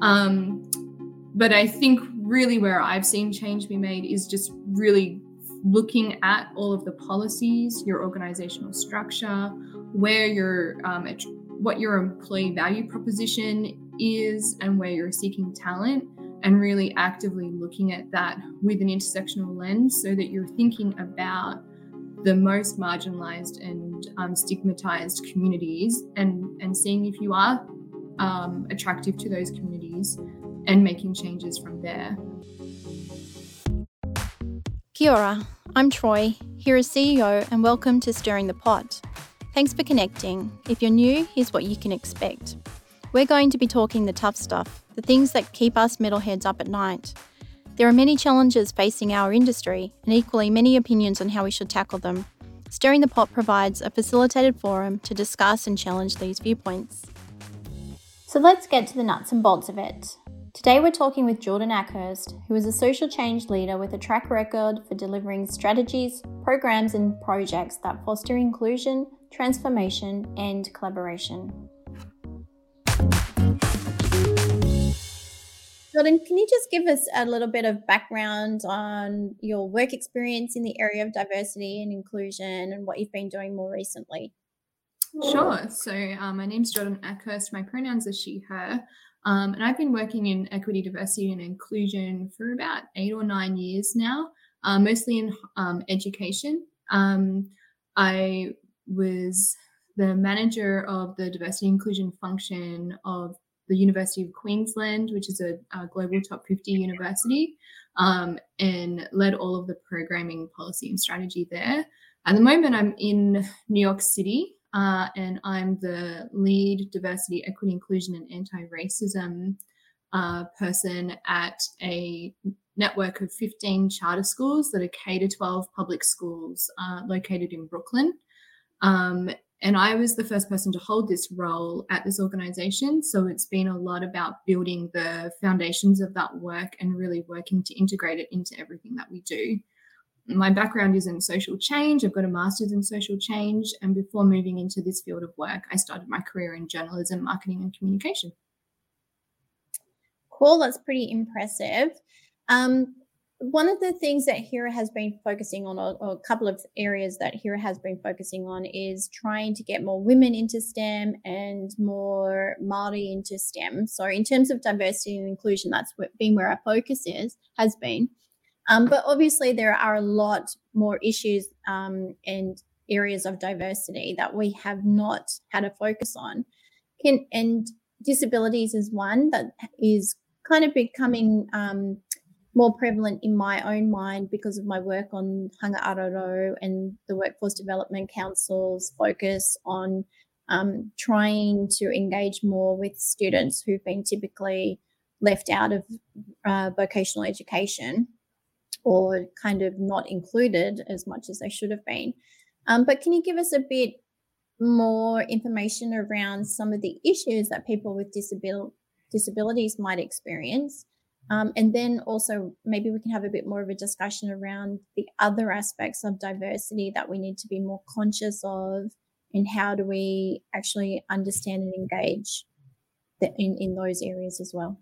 Um, but I think really where I've seen change be made is just really looking at all of the policies, your organizational structure, where your um, what your employee value proposition is, and where you're seeking talent, and really actively looking at that with an intersectional lens, so that you're thinking about the most marginalized and um, stigmatized communities, and and seeing if you are um, attractive to those communities and making changes from there. Kia ora, I'm Troy, HERA's CEO, and welcome to Stirring the Pot. Thanks for connecting. If you're new, here's what you can expect. We're going to be talking the tough stuff, the things that keep us metalheads up at night. There are many challenges facing our industry, and equally many opinions on how we should tackle them. Stirring the Pot provides a facilitated forum to discuss and challenge these viewpoints. So let's get to the nuts and bolts of it. Today we're talking with Jordan Ackhurst, who is a social change leader with a track record for delivering strategies, programs, and projects that foster inclusion, transformation, and collaboration. Jordan, can you just give us a little bit of background on your work experience in the area of diversity and inclusion and what you've been doing more recently? Sure. So, um, my name's Jordan Ackhurst. My pronouns are she, her. Um, and I've been working in equity, diversity, and inclusion for about eight or nine years now, uh, mostly in um, education. Um, I was the manager of the diversity inclusion function of the University of Queensland, which is a, a global top 50 university, um, and led all of the programming, policy, and strategy there. At the moment, I'm in New York City uh, and I'm the lead diversity, equity, inclusion, and anti racism uh, person at a network of 15 charter schools that are K to 12 public schools uh, located in Brooklyn. Um, and I was the first person to hold this role at this organization. So it's been a lot about building the foundations of that work and really working to integrate it into everything that we do my background is in social change. I've got a master's in social change. And before moving into this field of work, I started my career in journalism, marketing, and communication. Cool. That's pretty impressive. Um, one of the things that HERA has been focusing on, or, or, a couple of areas that HERA has been focusing on, is trying to get more women into STEM and more Māori into STEM. So, in terms of diversity and inclusion, that's been where our focus is, has been. Um, but obviously, there are a lot more issues um, and areas of diversity that we have not had a focus on. Can, and disabilities is one that is kind of becoming um, more prevalent in my own mind because of my work on Hanga-Aro-Rau and the Workforce Development Council's focus on um, trying to engage more with students who've been typically left out of uh, vocational education or kind of not included as much as they should have been. Um, but can you give us a bit more information around some of the issues that people with disabil- disabilities might experience? Um, and then also, maybe we can have a bit more of a discussion around the other aspects of diversity that we need to be more conscious of, and how do we actually understand and engage in, in those areas as well.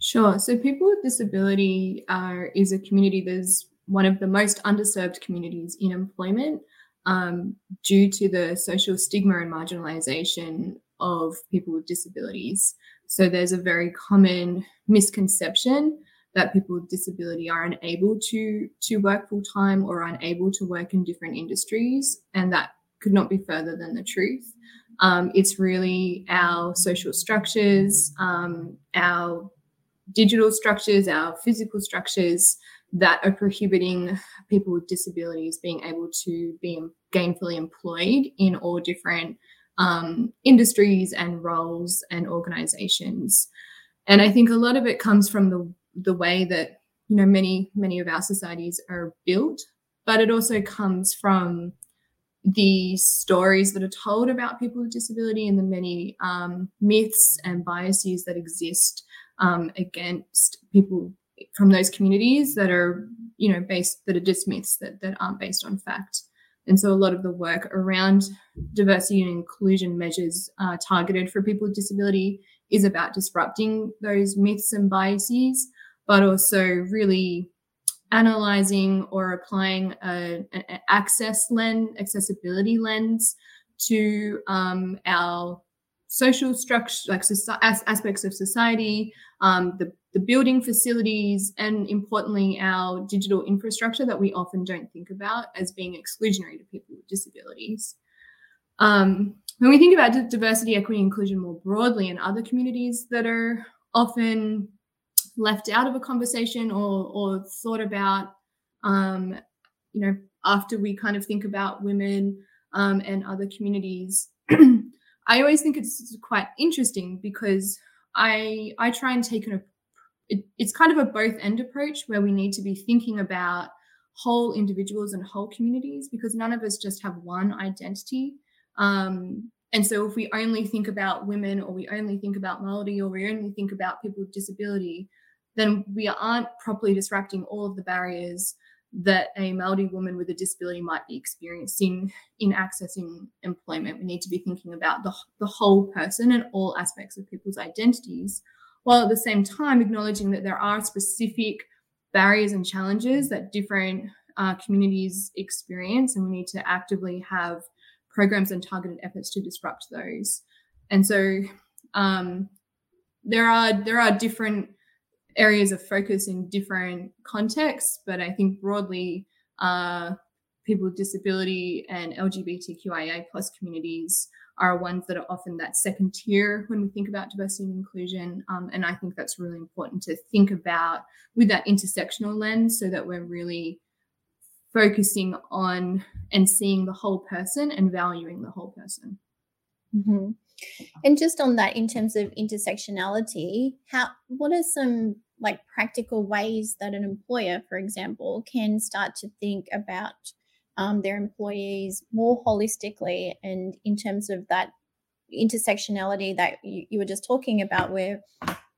Sure. So people with disability are is a community that's one of the most underserved communities in employment um, due to the social stigma and marginalization of people with disabilities. So there's a very common misconception that people with disability are unable to to work full time or unable to work in different industries, and that could not be further than the truth. Um, it's really our social structures, um, our digital structures, our physical structures that are prohibiting people with disabilities being able to be gainfully employed in all different um, industries and roles and organizations. And I think a lot of it comes from the the way that you know many many of our societies are built, but it also comes from the stories that are told about people with disability and the many um, myths and biases that exist um, against people from those communities that are, you know, based that are myths that that aren't based on fact. And so a lot of the work around diversity and inclusion measures uh, targeted for people with disability is about disrupting those myths and biases, but also really analyzing or applying an access lens, accessibility lens to um, our social structure, like as, aspects of society, um, the, the building facilities, and importantly, our digital infrastructure that we often don't think about as being exclusionary to people with disabilities. Um, when we think about diversity, equity, inclusion more broadly in other communities that are often left out of a conversation or, or thought about, um, you know, after we kind of think about women um, and other communities, I always think it's quite interesting because I I try and take an it, it's kind of a both end approach where we need to be thinking about whole individuals and whole communities because none of us just have one identity. Um, and so if we only think about women or we only think about Maori or we only think about people with disability, then we aren't properly disrupting all of the barriers that a Maori woman with a disability might be experiencing in accessing employment. We need to be thinking about the, the whole person and all aspects of people's identities, while at the same time acknowledging that there are specific barriers and challenges that different uh, communities experience, and we need to actively have programs and targeted efforts to disrupt those. And so um, there are there are different areas of focus in different contexts, but I think broadly, uh, people with disability and LGBTQIA plus communities are ones that are often that second tier when we think about diversity and inclusion. Um, and I think that's really important to think about with that intersectional lens so that we're really focusing on and seeing the whole person and valuing the whole person. Mm-hmm. And just on that, in terms of intersectionality, how what are some like practical ways that an employer, for example, can start to think about um, their employees more holistically and in terms of that intersectionality that you, you were just talking about, where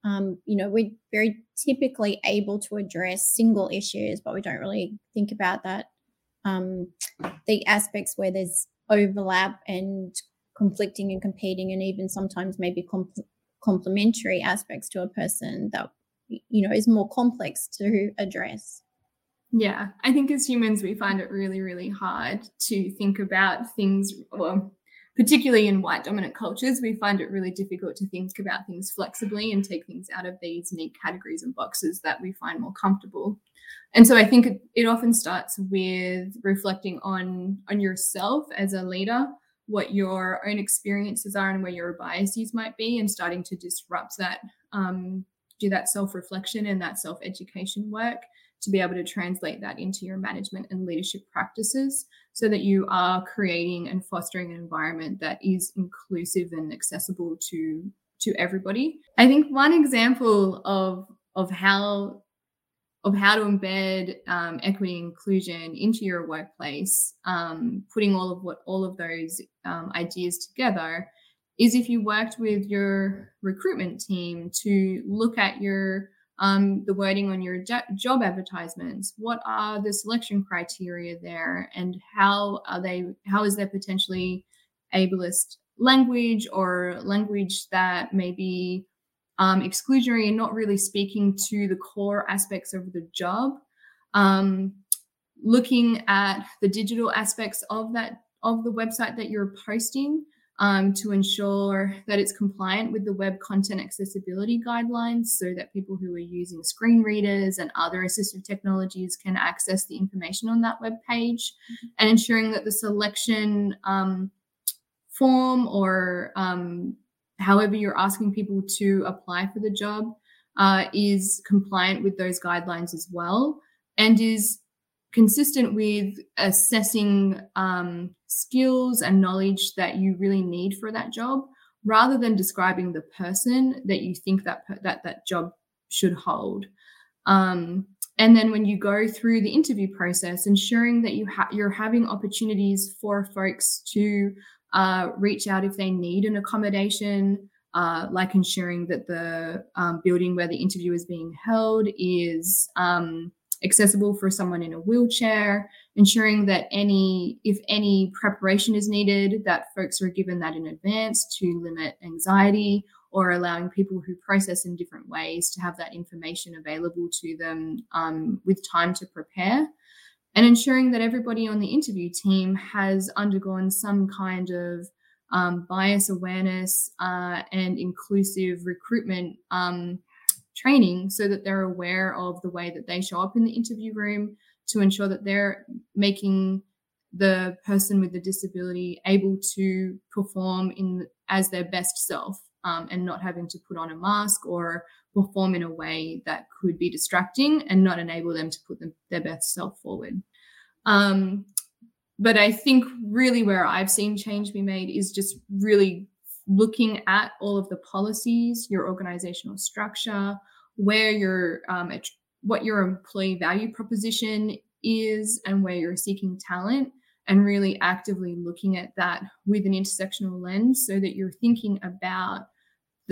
um, you know we're very typically able to address single issues, but we don't really think about that um, the aspects where there's overlap and conflicting and competing and even sometimes maybe complementary aspects to a person that you know is more complex to address. Yeah i think as humans we find it really really hard to think about things well particularly in white dominant cultures we find it really difficult to think about things flexibly and take things out of these neat categories and boxes that we find more comfortable. And so i think it, it often starts with reflecting on on yourself as a leader what your own experiences are and where your biases might be and starting to disrupt that um, do that self-reflection and that self-education work to be able to translate that into your management and leadership practices so that you are creating and fostering an environment that is inclusive and accessible to to everybody. I think one example of of how of how to embed um, equity and inclusion into your workplace, um, putting all of what all of those um, ideas together, is if you worked with your recruitment team to look at your um, the wording on your job advertisements. What are the selection criteria there, and how are they? How is there potentially ableist language or language that may be um, exclusionary and not really speaking to the core aspects of the job. Um, looking at the digital aspects of that of the website that you're posting um, to ensure that it's compliant with the web content accessibility guidelines so that people who are using screen readers and other assistive technologies can access the information on that web page mm-hmm. and ensuring that the selection um, form or um, however you're asking people to apply for the job uh, is compliant with those guidelines as well and is consistent with assessing um, skills and knowledge that you really need for that job rather than describing the person that you think that that that job should hold. Um, and then when you go through the interview process ensuring that you ha- you're having opportunities for folks to uh, reach out if they need an accommodation, uh, like ensuring that the um, building where the interview is being held is um, accessible for someone in a wheelchair, ensuring that any, if any preparation is needed, that folks are given that in advance to limit anxiety or allowing people who process in different ways to have that information available to them um, with time to prepare and ensuring that everybody on the interview team has undergone some kind of um, bias awareness uh, and inclusive recruitment um, training so that they're aware of the way that they show up in the interview room to ensure that they're making the person with the disability able to perform in as their best self um, and not having to put on a mask or perform in a way that could be distracting and not enable them to put them, their best self forward. Um, but I think really where I've seen change be made is just really looking at all of the policies, your organizational structure, where your um, what your employee value proposition is, and where you're seeking talent, and really actively looking at that with an intersectional lens, so that you're thinking about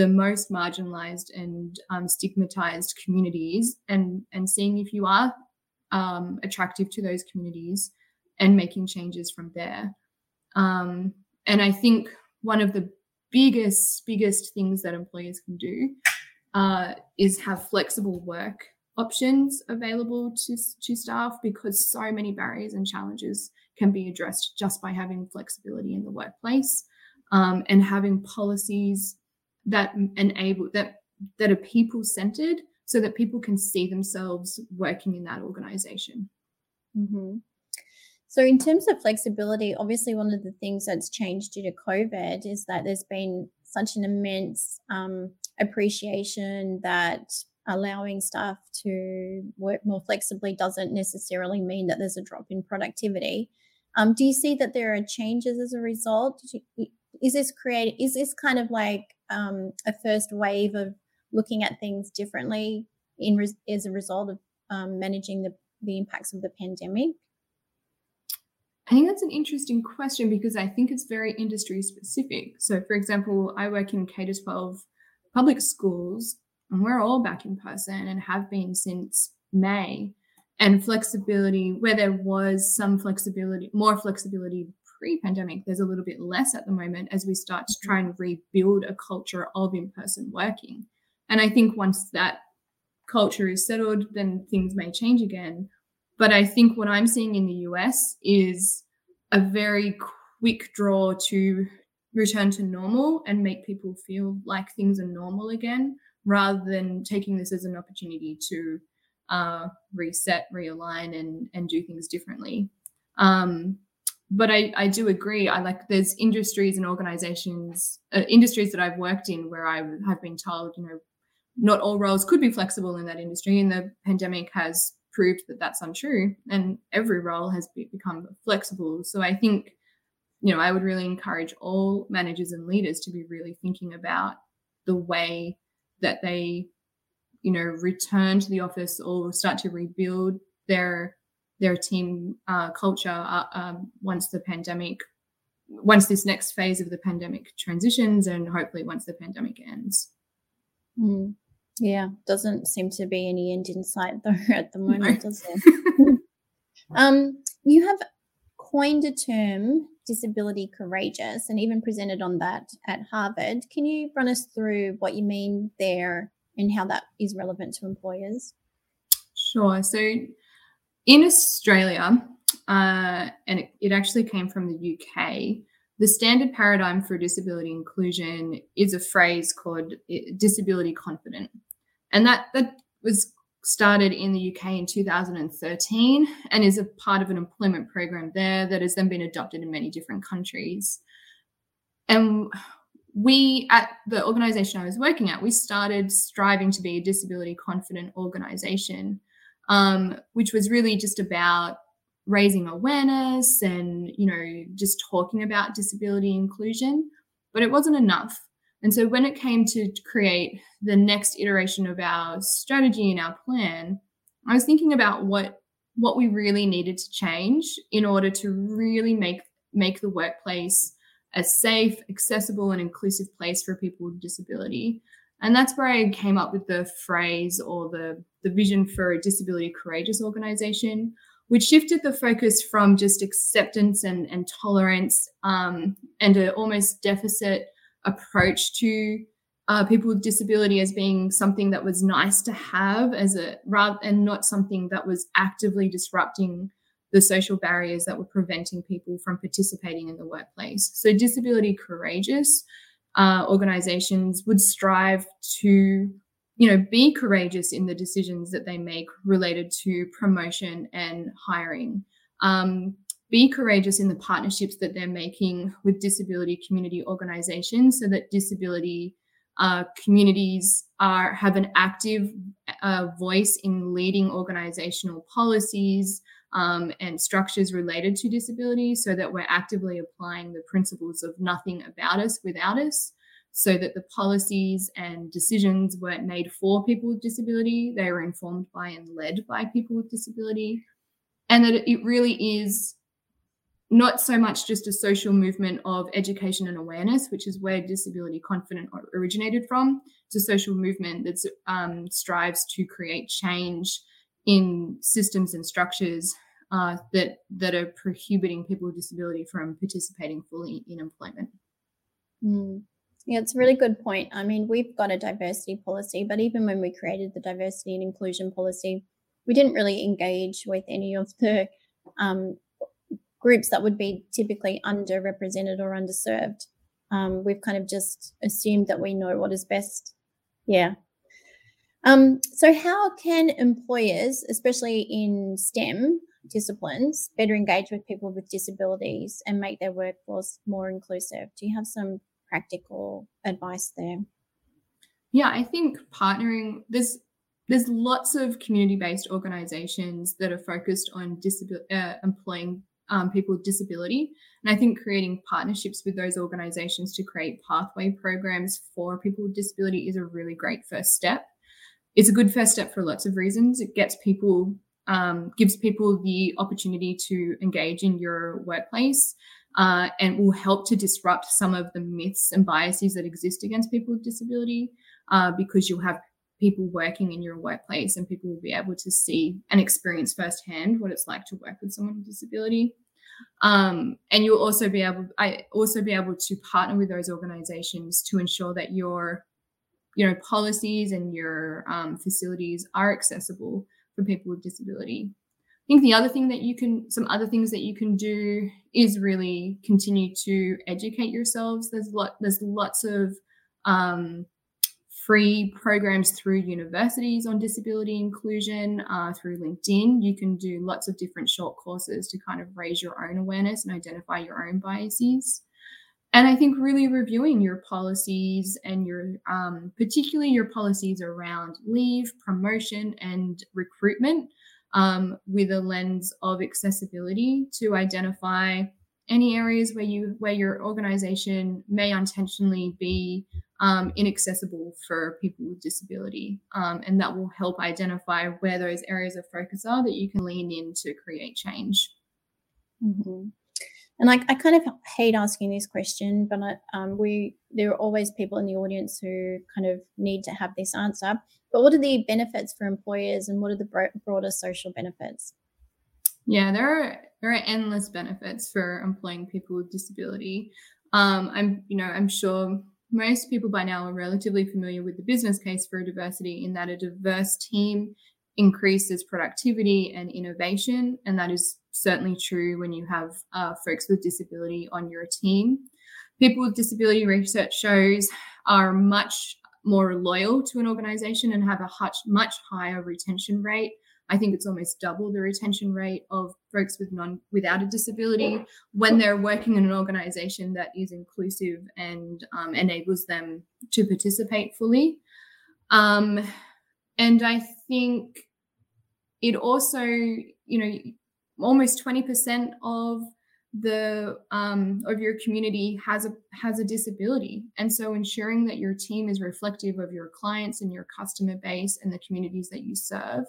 the most marginalized and um, stigmatized communities, and and seeing if you are um, attractive to those communities and making changes from there. Um, and I think one of the biggest, biggest things that employers can do uh, is have flexible work options available to, to staff because so many barriers and challenges can be addressed just by having flexibility in the workplace um, and having policies that enable that that are people centered so that people can see themselves working in that organization. Mm-hmm. So, in terms of flexibility, obviously, one of the things that's changed due to COVID is that there's been such an immense um, appreciation that allowing staff to work more flexibly doesn't necessarily mean that there's a drop in productivity. Um, do you see that there are changes as a result? Is this create? Is this kind of like um, a first wave of looking at things differently in as a result of um, managing the, the impacts of the pandemic? I think that's an interesting question because I think it's very industry specific. So, for example, I work in K 12 public schools, and we're all back in person and have been since May. And flexibility, where there was some flexibility, more flexibility pre pandemic, there's a little bit less at the moment as we start to try and rebuild a culture of in person working. And I think once that culture is settled, then things may change again. But I think what I'm seeing in the US is a very quick draw to return to normal and make people feel like things are normal again, rather than taking this as an opportunity to uh, reset, realign, and and do things differently. Um, but I, I do agree. I like there's industries and organizations, uh, industries that I've worked in where I have been told, you know, not all roles could be flexible in that industry, and the pandemic has proved that that's untrue. And every role has be- become flexible. So I think, you know, I would really encourage all managers and leaders to be really thinking about the way that they, you know, return to the office or start to rebuild their their team uh, culture uh, um, once the pandemic once this next phase of the pandemic transitions and hopefully once the pandemic ends. Mm. Yeah, doesn't seem to be any end in sight though at the moment, no. does it? um, you have coined a term disability courageous and even presented on that at Harvard. Can you run us through what you mean there and how that is relevant to employers? Sure. So in Australia, uh, and it, it actually came from the UK, the standard paradigm for disability inclusion is a phrase called disability confident. And that, that was started in the UK in 2013 and is a part of an employment program there that has then been adopted in many different countries. And we at the organization I was working at, we started striving to be a disability confident organization, um, which was really just about raising awareness and you know just talking about disability inclusion. But it wasn't enough. And so when it came to create the next iteration of our strategy and our plan, I was thinking about what what we really needed to change in order to really make make the workplace a safe, accessible, and inclusive place for people with disability. And that's where I came up with the phrase or the, the vision for a disability courageous organization, which shifted the focus from just acceptance and, and tolerance um, and an almost deficit approach to uh, people with disability as being something that was nice to have as a rather and not something that was actively disrupting the social barriers that were preventing people from participating in the workplace. So, disability courageous uh, organizations would strive to you know be courageous in the decisions that they make related to promotion and hiring. Um, be courageous in the partnerships that they're making with disability community organizations so that disability uh, communities are have an active uh, voice in leading organizational policies um, and structures related to disability so that we're actively applying the principles of nothing about us without us so that the policies and decisions weren't made for people with disability, they were informed by and led by people with disability, and that it really is not so much just a social movement of education and awareness, which is where disability confident originated from. It's a social movement that um, strives to create change in systems and structures uh, that that are prohibiting people with disability from participating fully in employment. Mm. Yeah, it's a really good point. I mean, we've got a diversity policy, but even when we created the diversity and inclusion policy, we didn't really engage with any of the um, groups that would be typically underrepresented or underserved. Um, we've kind of just assumed that we know what is best. Yeah. Um, so, how can employers, especially in STEM disciplines, better engage with people with disabilities and make their workforce more inclusive? Do you have some practical advice there? Yeah, I think partnering there's there's lots of community-based organizations that are focused on disabil- uh, employing um, people with disability, and I think creating partnerships with those organizations to create pathway programs for people with disability is a really great first step. It's a good first step for lots of reasons. It gets people um, gives people the opportunity to engage in your workplace uh, and will help to disrupt some of the myths and biases that exist against people with disability uh, because you'll have people working in your workplace and people will be able to see and experience firsthand what it's like to work with someone with disability. Um, and you'll also be able, I also be able to partner with those organizations to ensure that your, you know, policies and your um, facilities are accessible for people with disability I think the other thing that you can, some other things that you can do is really continue to educate yourselves. There's lot, there's lots of um, free programs through universities on disability inclusion uh, through LinkedIn. You can do lots of different short courses to kind of raise your own awareness and identify your own biases. And I think really reviewing your policies and your, um, particularly your policies around leave, promotion, and recruitment um, with a lens of accessibility to identify any areas where you where your organization may unintentionally be um, inaccessible for people with disability um, and that will help identify where those areas of focus are that you can lean in to create change mm-hmm. and I, I, kind of hate asking this question but I, um, we there are always people in the audience who kind of need to have this answer but what are the benefits for employers and what are the broader social benefits? Yeah, there are there are endless benefits for employing people with disability. Um, I'm you know I'm sure most people by now are relatively familiar with the business case for diversity in that a diverse team increases productivity and innovation, and that is certainly true when you have uh, folks with disability on your team. People with disability research shows are much more loyal to an organization and have a much, much higher retention rate. I think it's almost double the retention rate of folks with non without a disability when they're working in an organization that is inclusive and um, enables them to participate fully. Um, and I think it also, you know, almost 20% of the um, of your community has a has a disability. And so ensuring that your team is reflective of your clients and your customer base and the communities that you serve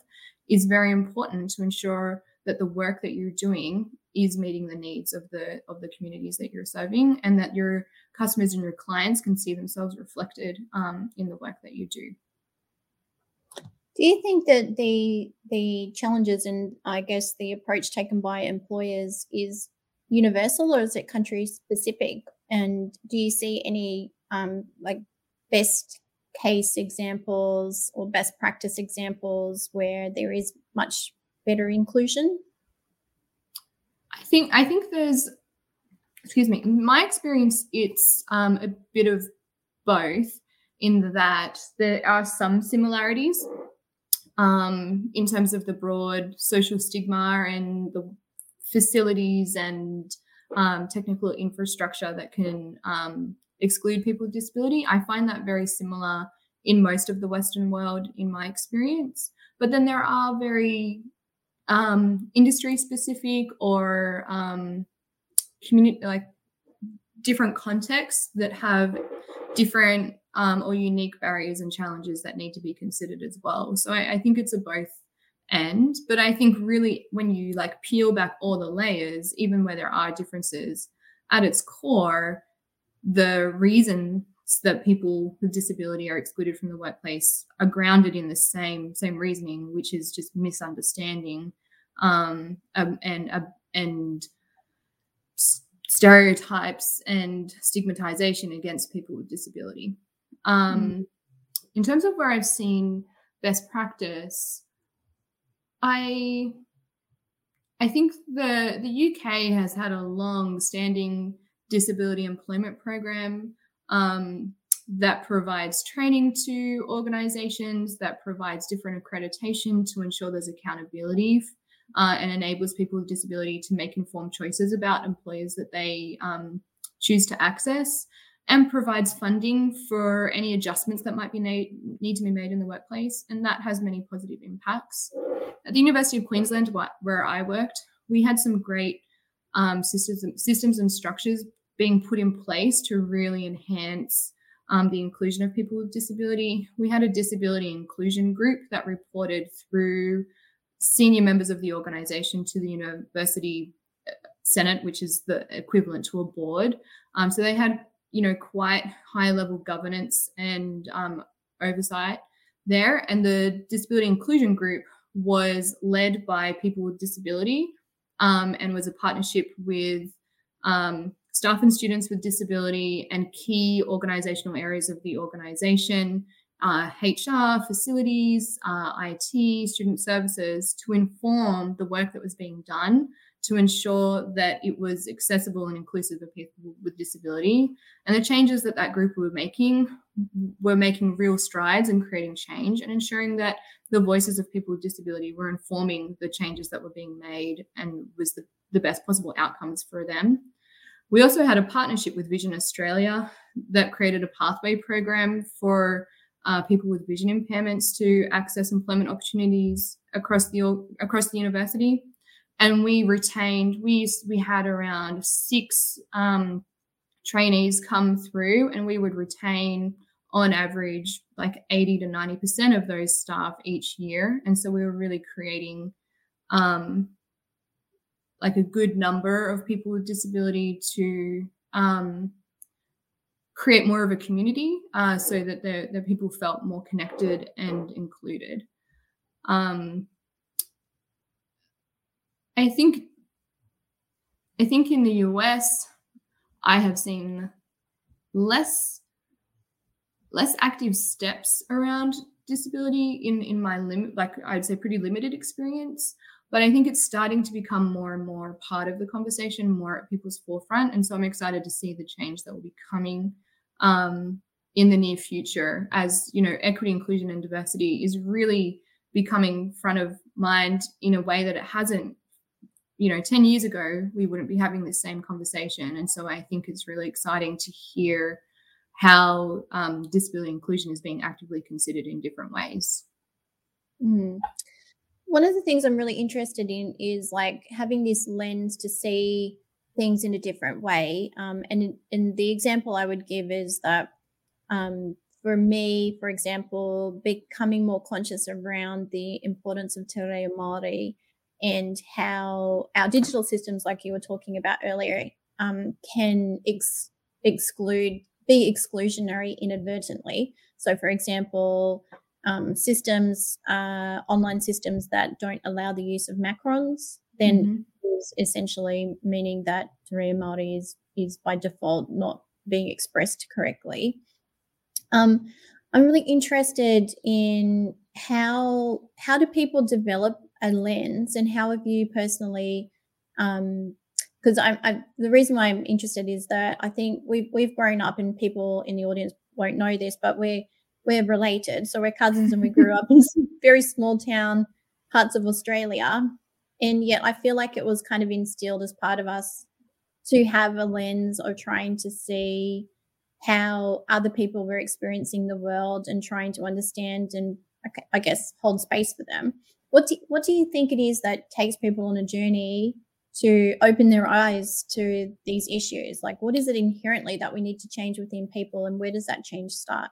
is very important to ensure that the work that you're doing is meeting the needs of the of the communities that you're serving and that your customers and your clients can see themselves reflected um, in the work that you do. Do you think that the the challenges and i guess the approach taken by employers is universal or is it country specific? And do you see any um, like best case examples or best practice examples where there is much better inclusion? I think I think there's excuse me, in my experience, it's um, a bit of both in that there are some similarities um, in terms of the broad social stigma and the facilities and um, technical infrastructure that can um, exclude people with disability. I find that very similar in most of the Western world, in my experience. But then there are very um, industry specific or um, community like different contexts that have different um, or unique barriers and challenges that need to be considered as well. So I, I think it's a both end, but I think really when you like peel back all the layers, even where there are differences, at its core, the reasons that people with disability are excluded from the workplace are grounded in the same same reasoning, which is just misunderstanding um, um, and uh, and stereotypes and stigmatization against people with disability. Um, mm. In terms of where I've seen best practice, I I think the the UK has had a long standing disability employment program um, that provides training to organizations, that provides different accreditation to ensure there's accountability uh, and enables people with disability to make informed choices about employers that they um, choose to access and provides funding for any adjustments that might be need, need to be made in the workplace. And that has many positive impacts. At the University of Queensland, where I worked, we had some great um, systems, systems and structures being put in place to really enhance um, the inclusion of people with disability. We had a disability inclusion group that reported through senior members of the organization to the university uh, senate, which is the equivalent to a board. Um, so they had, you know, quite high level governance and um, oversight there. And the disability inclusion group was led by people with disability um, and was a partnership with um, staff and students with disability and key organizational areas of the organization uh, HR, facilities, uh, IT, student services to inform the work that was being done to ensure that it was accessible and inclusive of people with disability. And the changes that that group were making were making real strides in creating change and ensuring that the voices of people with disability were informing the changes that were being made and was the, the best possible outcomes for them. We also had a partnership with Vision Australia that created a pathway program for uh, people with vision impairments to access employment opportunities across the across the university. And we retained we we had around six um, trainees come through, and we would retain on average like 80 to 90 percent of those staff each year. And so we were really creating um, like a good number of people with disability to um, create more of a community uh, so that the, the people felt more connected and included. Um, I think I think in the US, I have seen less less active steps around disability in in my limit like I'd say pretty limited experience. But I think it's starting to become more and more part of the conversation, more at people's forefront. And so I'm excited to see the change that will be coming um, in the near future as, you know, equity, inclusion, and diversity is really becoming front of mind in a way that it hasn't you know 10 years ago we wouldn't be having this same conversation. And so i think it's really exciting to hear how um, disability inclusion is being actively considered in different ways. Mm one of the things I'm really interested in is like having this lens to see things in a different way. Um, and, and the example I would give is that um, for me, for example, becoming more conscious around the importance of Te Reo Māori and how our digital systems, like you were talking about earlier, um, can ex- exclude, be exclusionary inadvertently. So, for example, um, systems, uh, online systems that don't allow the use of macrons, then mm-hmm. is essentially meaning that Te Reo is, is by default not being expressed correctly. Um, I'm really interested in how how do people develop a lens, and how have you personally? um Because I, I, the reason why I'm interested is that I think we've we've grown up, and people in the audience won't know this, but we're we're related, so we're cousins, and we grew up in very small town parts of Australia, and yet I feel like it was kind of instilled as part of us to have a lens of trying to see how other people were experiencing the world and trying to understand and I guess hold space for them. What do, what do you think it is that takes people on a journey to open their eyes to these issues? Like, what is it inherently that we need to change within people, and where does that change start?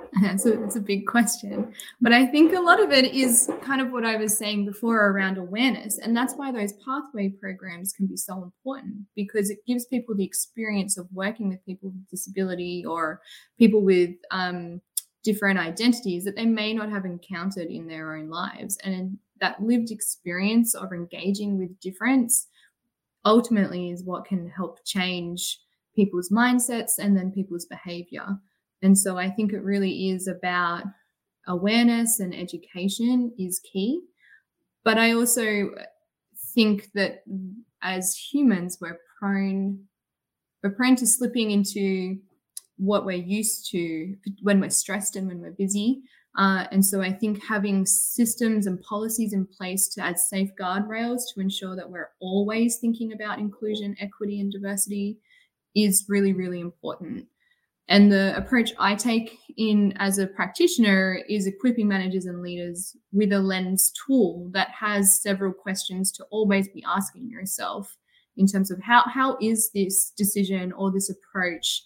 So it's a big question. But I think a lot of it is kind of what I was saying before around awareness. And that's why those pathway programs can be so important because it gives people the experience of working with people with disability or people with um, different identities that they may not have encountered in their own lives. And that lived experience of engaging with difference ultimately is what can help change people's mindsets and then people's behavior. And so I think it really is about awareness and education is key. But I also think that as humans, we're prone we're prone to slipping into what we're used to when we're stressed and when we're busy. Uh, and so I think having systems and policies in place to add safeguard rails to ensure that we're always thinking about inclusion, equity, and diversity is really, really important. And the approach I take in as a practitioner is equipping managers and leaders with a lens tool that has several questions to always be asking yourself in terms of how, how is this decision or this approach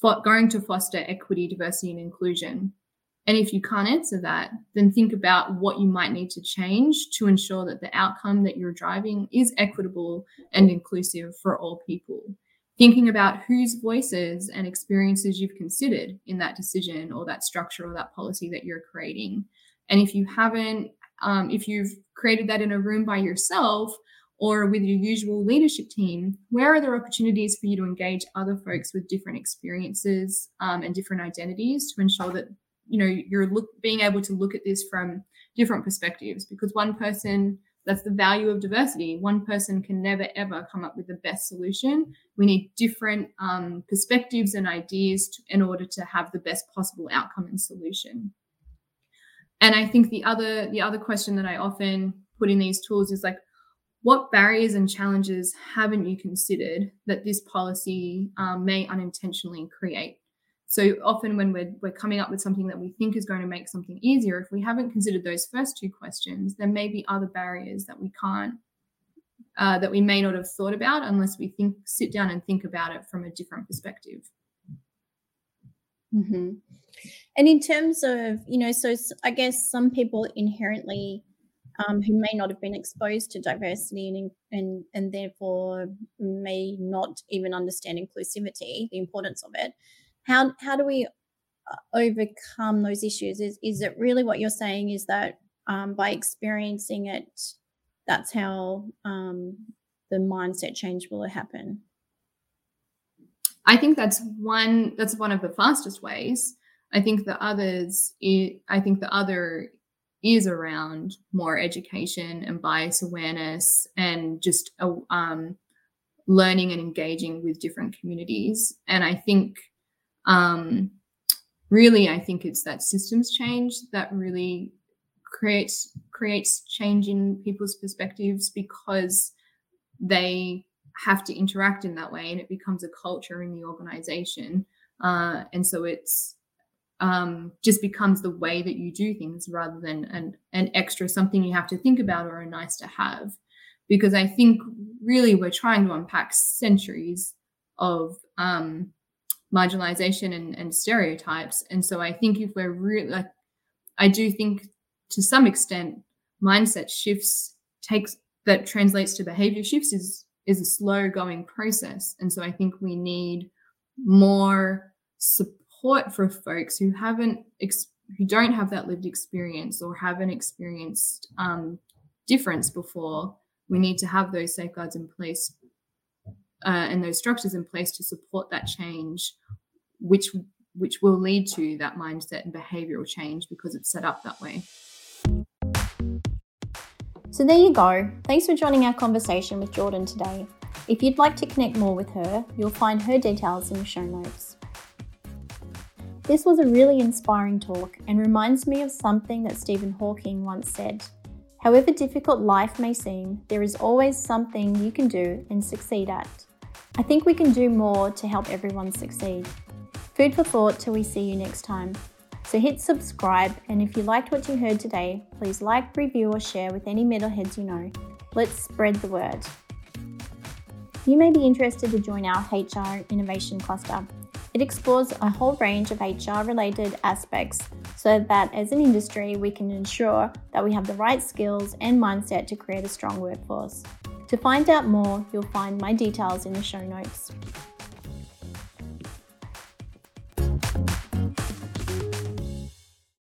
going to foster equity, diversity, and inclusion? And if you can't answer that, then think about what you might need to change to ensure that the outcome that you're driving is equitable and inclusive for all people thinking about whose voices and experiences you've considered in that decision or that structure or that policy that you're creating. And if you haven't, um, if you've created that in a room by yourself or with your usual leadership team, where are there opportunities for you to engage other folks with different experiences um, and different identities to ensure that you know you're look, being able to look at this from different perspectives? Because one person that's the value of diversity. One person can never, ever come up with the best solution. We need different um, perspectives and ideas to, in order to have the best possible outcome and solution. And I think the other the other question that I often put in these tools is like, what barriers and challenges haven't you considered that this policy um, may unintentionally create? So often when we're, we're coming up with something that we think is going to make something easier, if we haven't considered those first two questions, there may be other barriers that we can't, uh, that we may not have thought about unless we think, sit down and think about it from a different perspective. Mm-hmm. And in terms of, you know, so I guess some people inherently um, who may not have been exposed to diversity and, and and therefore may not even understand inclusivity, the importance of it. How how do we uh, overcome those issues? Is is it really what you're saying is that um, by experiencing it that's how um, the mindset change will happen? I think that's one that's one of the fastest ways. I think the others i think the other is around more education and bias awareness and just um, learning and engaging with different communities. And i think um, really, I think it's that systems change that really creates creates change in people's perspectives because they have to interact in that way and it becomes a culture in the organization. Uh, and so it's um, just becomes the way that you do things rather than an, an extra something you have to think about or a nice to have because i think really we're trying to unpack centuries of um, marginalization and, and stereotypes. And so I think if we're really like, I do think to some extent mindset shifts takes that translates to behavior shifts is is a slow going process. And so I think we need more support for folks who haven't who don't have that lived experience or haven't experienced um, difference before. We need to have those safeguards in place uh, and those structures in place to support that change, which which will lead to that mindset and behavioral change because it's set up that way. So, there you go. Thanks for joining our conversation with Jordan today. If you'd like to connect more with her, you'll find her details in the show notes. This was a really inspiring talk and reminds me of something that Stephen Hawking once said. However difficult life may seem, there is always something you can do and succeed at. I think we can do more to help everyone succeed. Food for thought till we see you next time. So hit subscribe, and if you liked what you heard today, please like, review, or share with any metalheads you know. Let's spread the word. You may be interested to join our HR Innovation Cluster. It explores a whole range of HR related aspects so that as an industry we can ensure that we have the right skills and mindset to create a strong workforce. To find out more, you'll find my details in the show notes.